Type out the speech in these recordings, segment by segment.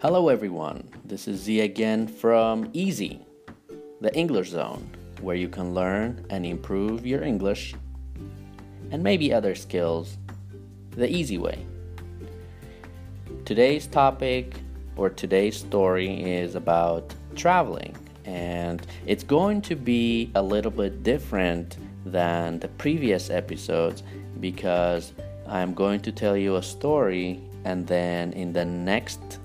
Hello, everyone. This is Z again from Easy, the English Zone, where you can learn and improve your English and maybe other skills the easy way. Today's topic or today's story is about traveling, and it's going to be a little bit different than the previous episodes because I'm going to tell you a story, and then in the next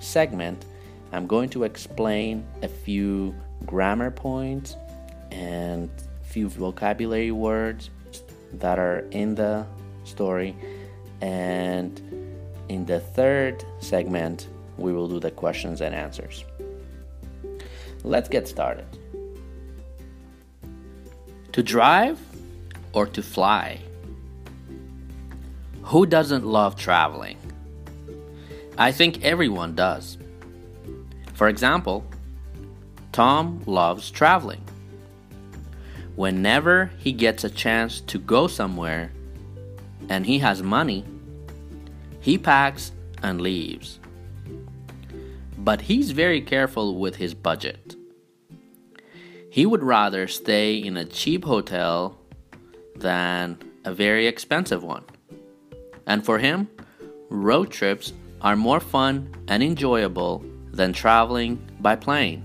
segment, I'm going to explain a few grammar points and few vocabulary words that are in the story. And in the third segment, we will do the questions and answers. Let's get started. To drive or to fly? Who doesn't love traveling? I think everyone does. For example, Tom loves traveling. Whenever he gets a chance to go somewhere and he has money, he packs and leaves. But he's very careful with his budget. He would rather stay in a cheap hotel than a very expensive one. And for him, road trips are more fun and enjoyable than traveling by plane.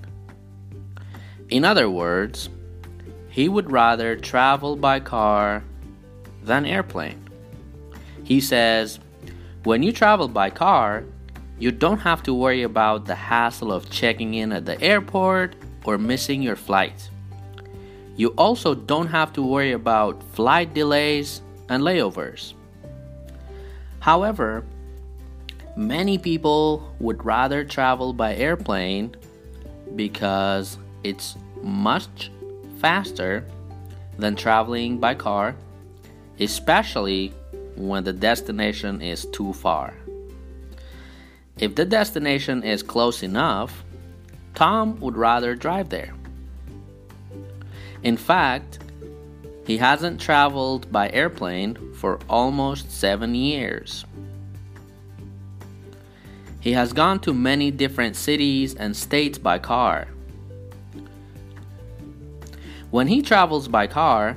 In other words, he would rather travel by car than airplane. He says, when you travel by car, you don't have to worry about the hassle of checking in at the airport or missing your flight. You also don't have to worry about flight delays and layovers. However, Many people would rather travel by airplane because it's much faster than traveling by car, especially when the destination is too far. If the destination is close enough, Tom would rather drive there. In fact, he hasn't traveled by airplane for almost seven years. He has gone to many different cities and states by car. When he travels by car,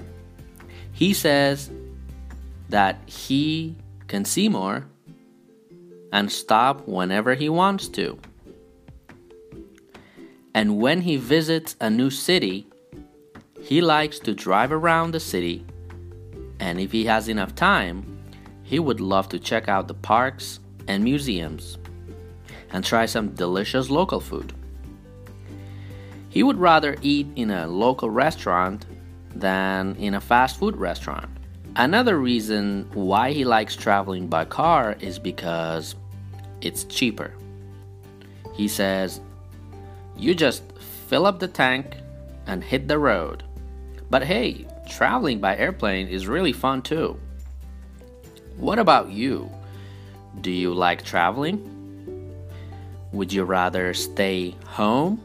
he says that he can see more and stop whenever he wants to. And when he visits a new city, he likes to drive around the city, and if he has enough time, he would love to check out the parks and museums and try some delicious local food. He would rather eat in a local restaurant than in a fast food restaurant. Another reason why he likes traveling by car is because it's cheaper. He says, You just fill up the tank and hit the road. But hey, traveling by airplane is really fun too. What about you? Do you like traveling? Would you rather stay home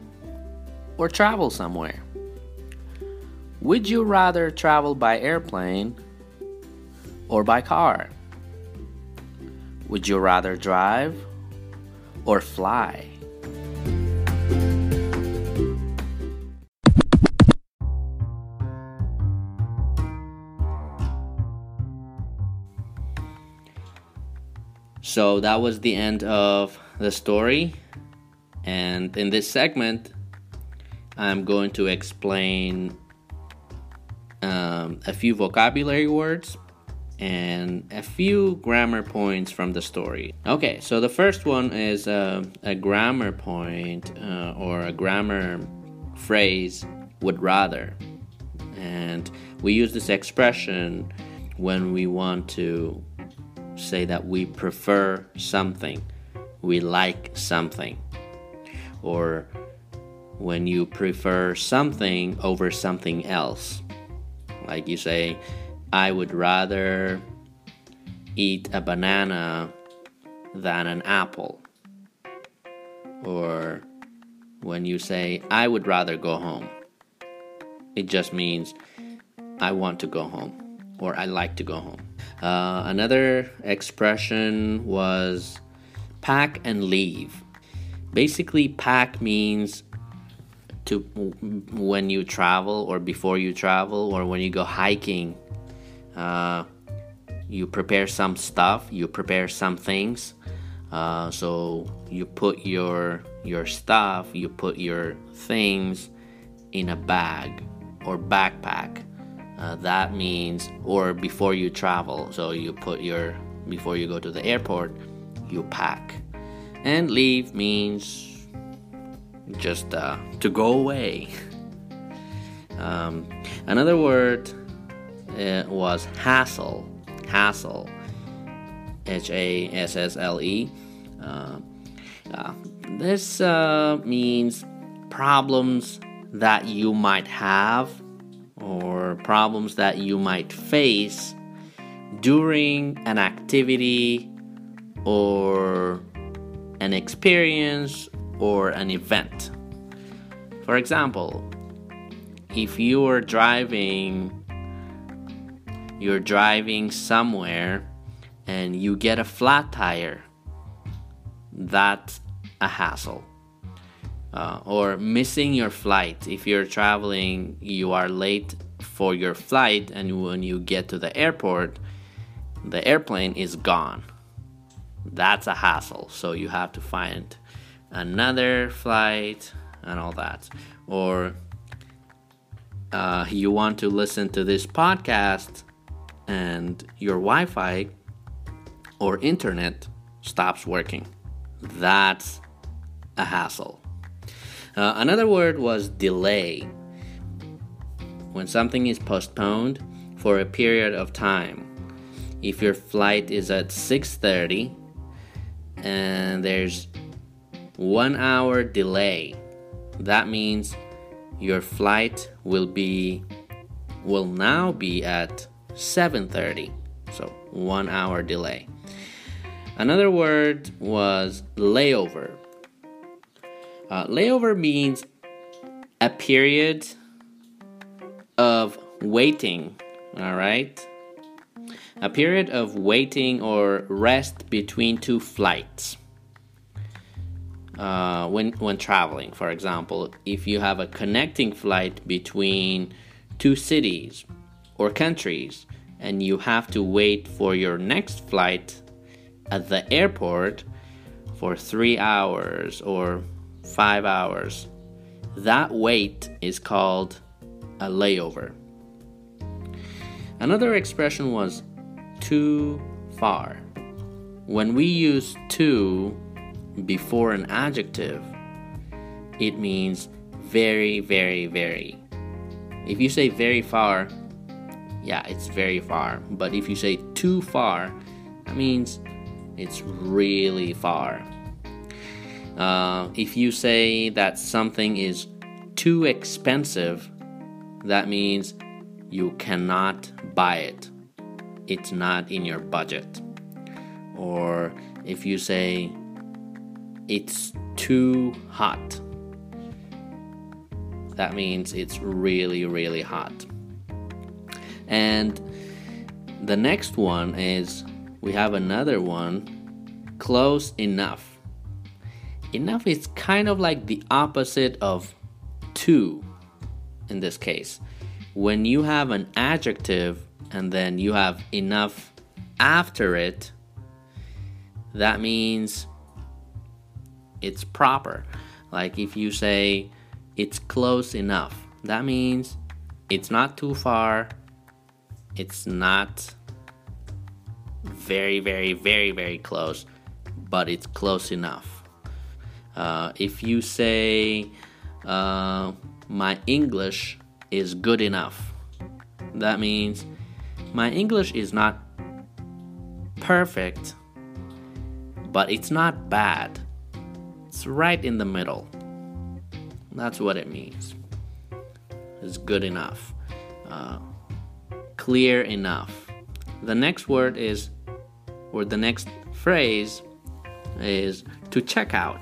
or travel somewhere? Would you rather travel by airplane or by car? Would you rather drive or fly? So that was the end of the story. And in this segment, I'm going to explain um, a few vocabulary words and a few grammar points from the story. Okay, so the first one is uh, a grammar point uh, or a grammar phrase would rather. And we use this expression when we want to say that we prefer something we like something, or when you prefer something over something else. Like you say, I would rather eat a banana than an apple. Or when you say, I would rather go home, it just means I want to go home or I like to go home. Uh, another expression was pack and leave. basically, pack means to when you travel or before you travel or when you go hiking. Uh, you prepare some stuff. You prepare some things. Uh, so you put your your stuff. You put your things in a bag or backpack. Uh, that means, or before you travel, so you put your, before you go to the airport, you pack. And leave means just uh, to go away. Um, another word uh, was hassle. Hassle. H A S S L E. Uh, uh, this uh, means problems that you might have or problems that you might face during an activity or an experience or an event. For example, if you are driving you're driving somewhere and you get a flat tire, that's a hassle uh, or missing your flight. If you're traveling, you are late for your flight, and when you get to the airport, the airplane is gone. That's a hassle. So you have to find another flight and all that. Or uh, you want to listen to this podcast and your Wi Fi or internet stops working. That's a hassle. Uh, another word was delay. When something is postponed for a period of time. If your flight is at 6:30 and there's 1 hour delay, that means your flight will be will now be at 7:30. So 1 hour delay. Another word was layover. Uh, layover means a period of waiting, all right? A period of waiting or rest between two flights. Uh, when, when traveling, for example, if you have a connecting flight between two cities or countries and you have to wait for your next flight at the airport for three hours or five hours. That wait is called a layover. Another expression was too far. When we use too before an adjective, it means very, very, very. If you say very far, yeah, it's very far. But if you say too far, that means it's really far. Uh, if you say that something is too expensive, that means you cannot buy it. It's not in your budget. Or if you say it's too hot, that means it's really, really hot. And the next one is we have another one close enough enough is kind of like the opposite of too in this case. When you have an adjective and then you have enough after it, that means it's proper. Like if you say it's close enough, that means it's not too far, it's not very, very, very, very close, but it's close enough. Uh, if you say, uh, my English is good enough, that means my English is not perfect, but it's not bad. It's right in the middle. That's what it means. It's good enough, uh, clear enough. The next word is, or the next phrase is to check out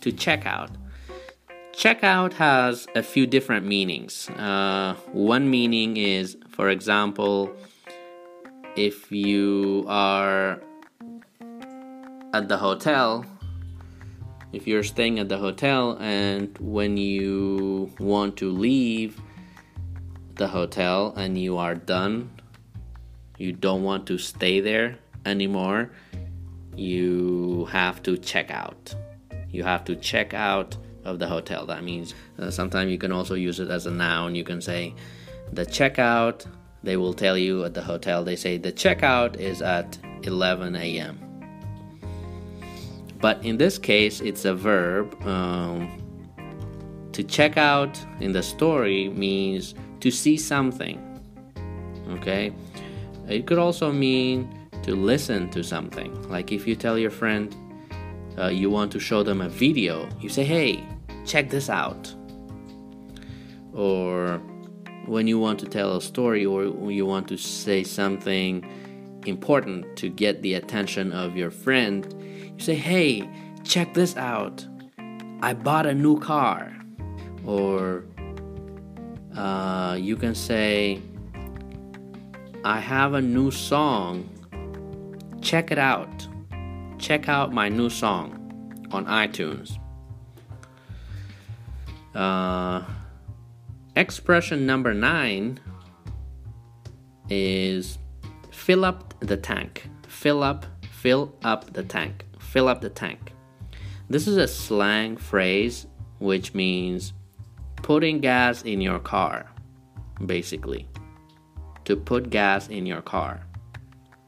to checkout. Checkout has a few different meanings. Uh, one meaning is, for example, if you are at the hotel if you're staying at the hotel and when you want to leave the hotel and you are done, you don't want to stay there anymore, you have to check out. You have to check out of the hotel. That means uh, sometimes you can also use it as a noun. You can say the checkout. They will tell you at the hotel, they say the checkout is at 11 a.m. But in this case, it's a verb. Um, to check out in the story means to see something. Okay? It could also mean to listen to something. Like if you tell your friend uh, you want to show them a video, you say, hey, check this out. Or when you want to tell a story or you want to say something important to get the attention of your friend, you say, hey, check this out. I bought a new car. Or uh, you can say, I have a new song. Check it out. Check out my new song on iTunes. Uh, expression number nine is fill up the tank. Fill up, fill up the tank. Fill up the tank. This is a slang phrase which means putting gas in your car, basically. To put gas in your car.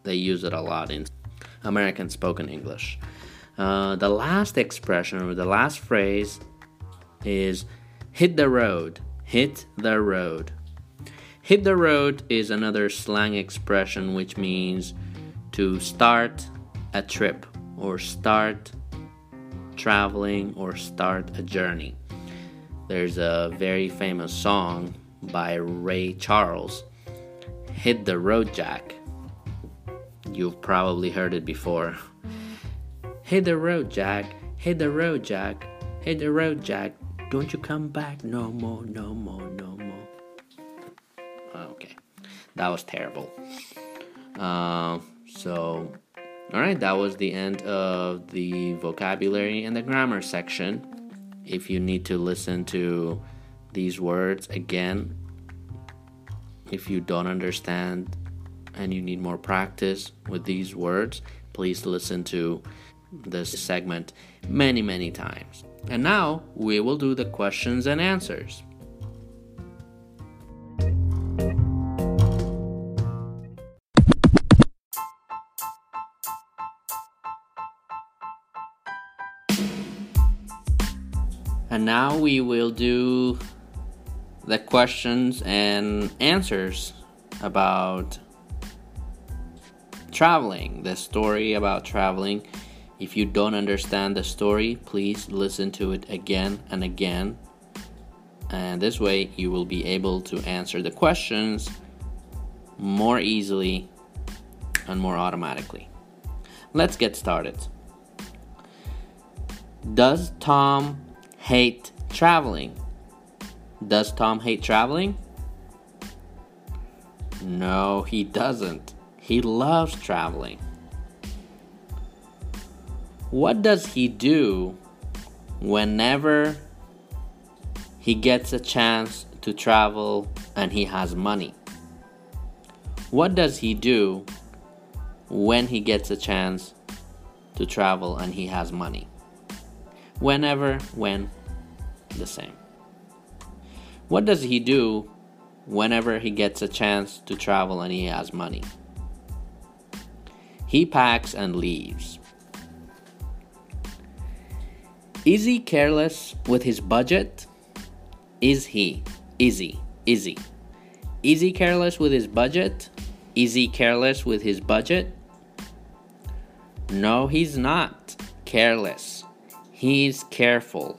They use it a lot in American spoken English. Uh, the last expression or the last phrase is hit the road. Hit the road. Hit the road is another slang expression which means to start a trip or start traveling or start a journey. There's a very famous song by Ray Charles, Hit the Road Jack. You've probably heard it before. Hit the road, Jack. Hit the road, Jack. Hit the road, Jack. Don't you come back no more, no more, no more. Okay, that was terrible. Uh, so, all right, that was the end of the vocabulary and the grammar section if you need to listen to these words again, if you don't understand and you need more practice with these words, please listen to this segment many, many times. And now we will do the questions and answers. And now we will do the questions and answers about traveling, the story about traveling. If you don't understand the story, please listen to it again and again. And this way, you will be able to answer the questions more easily and more automatically. Let's get started. Does Tom hate traveling? Does Tom hate traveling? No, he doesn't. He loves traveling. What does he do whenever he gets a chance to travel and he has money? What does he do when he gets a chance to travel and he has money? whenever, when, the same. What does he do whenever he gets a chance to travel and he has money? He packs and leaves. Is he careless with his budget? Is he? Is he? Is he? Is he careless with his budget? Is he careless with his budget? No, he's not careless. He's careful.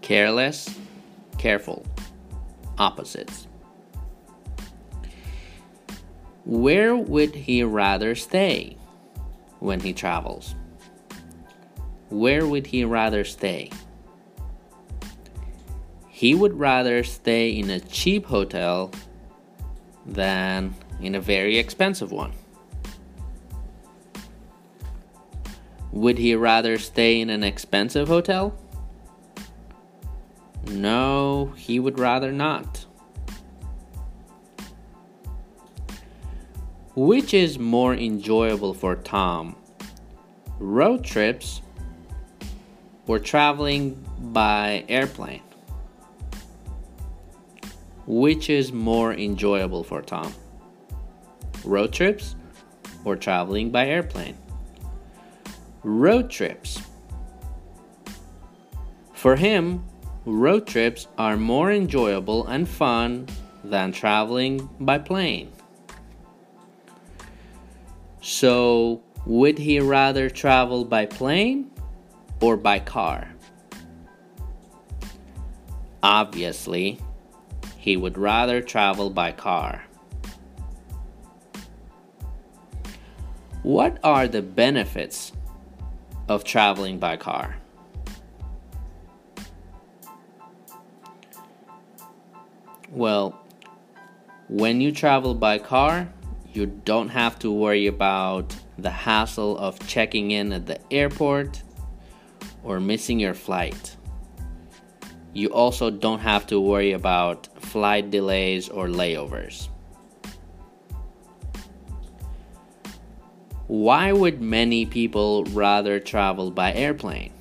Careless, careful. Opposites. Where would he rather stay when he travels? Where would he rather stay? He would rather stay in a cheap hotel than in a very expensive one. Would he rather stay in an expensive hotel? No, he would rather not. Which is more enjoyable for Tom? Road trips or traveling by airplane? Which is more enjoyable for Tom? Road trips or traveling by airplane? Road trips. For him, road trips are more enjoyable and fun than traveling by plane. So, would he rather travel by plane or by car? Obviously, he would rather travel by car. What are the benefits of traveling by car? Well, when you travel by car, you don't have to worry about the hassle of checking in at the airport or missing your flight. You also don't have to worry about flight delays or layovers. Why would many people rather travel by airplane?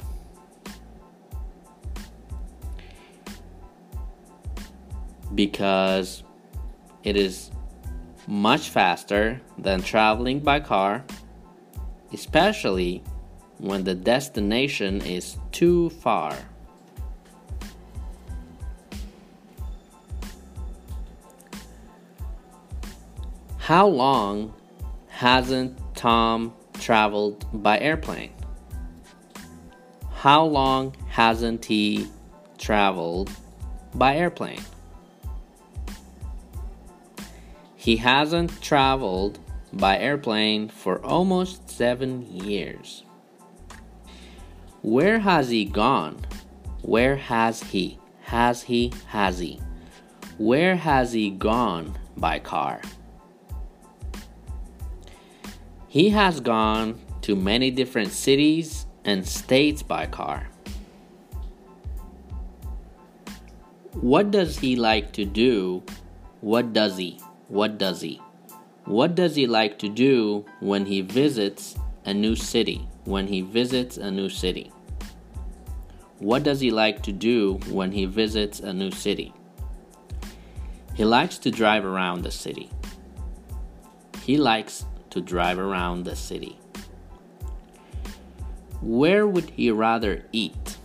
Because it is much faster than traveling by car, especially when the destination is too far. How long hasn't Tom traveled by airplane? How long hasn't he traveled by airplane? He hasn't traveled by airplane for almost seven years. Where has he gone? Where has he? Has he? Has he? Where has he gone by car? He has gone to many different cities and states by car. What does he like to do? What does he? What does he? What does he like to do when he visits a new city? When he visits a new city. What does he like to do when he visits a new city? He likes to drive around the city. He likes to drive around the city. Where would he rather eat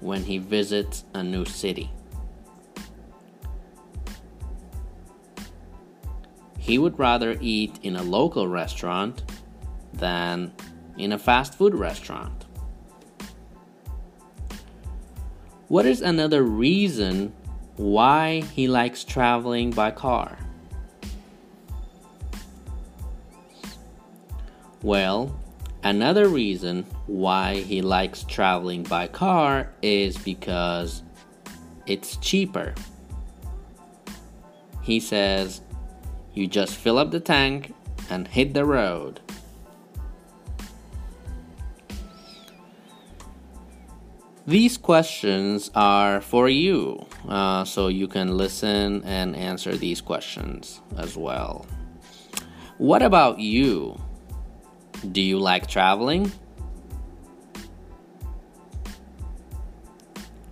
when he visits a new city? he would rather eat in a local restaurant than in a fast food restaurant. What is another reason why he likes traveling by car? Well, another reason why he likes traveling by car is because it's cheaper. He says you just fill up the tank and hit the road. These questions are for you, uh, so you can listen and answer these questions as well. What about you? Do you like traveling?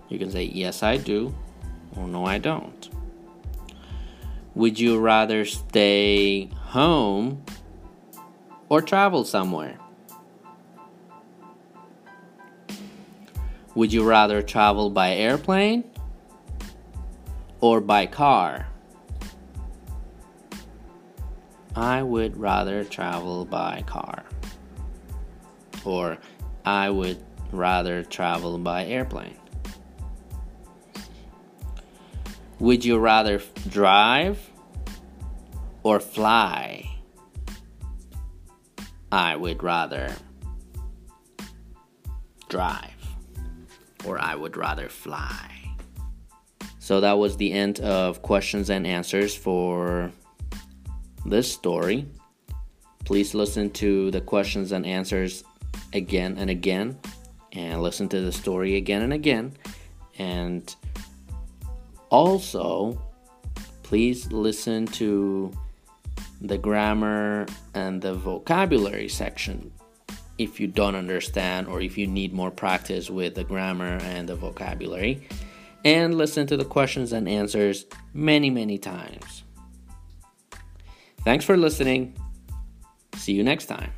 You can say, Yes, I do, or No, I don't. Would you rather stay home or travel somewhere? Would you rather travel by airplane or by car? I would rather travel by car. Or I would rather travel by airplane. Would you rather drive or fly? I would rather drive or I would rather fly. So that was the end of questions and answers for this story. Please listen to the questions and answers again and again and listen to the story again and again. And also, please listen to the grammar and the vocabulary section if you don't understand or if you need more practice with the grammar and the vocabulary. And listen to the questions and answers many, many times. Thanks for listening. See you next time.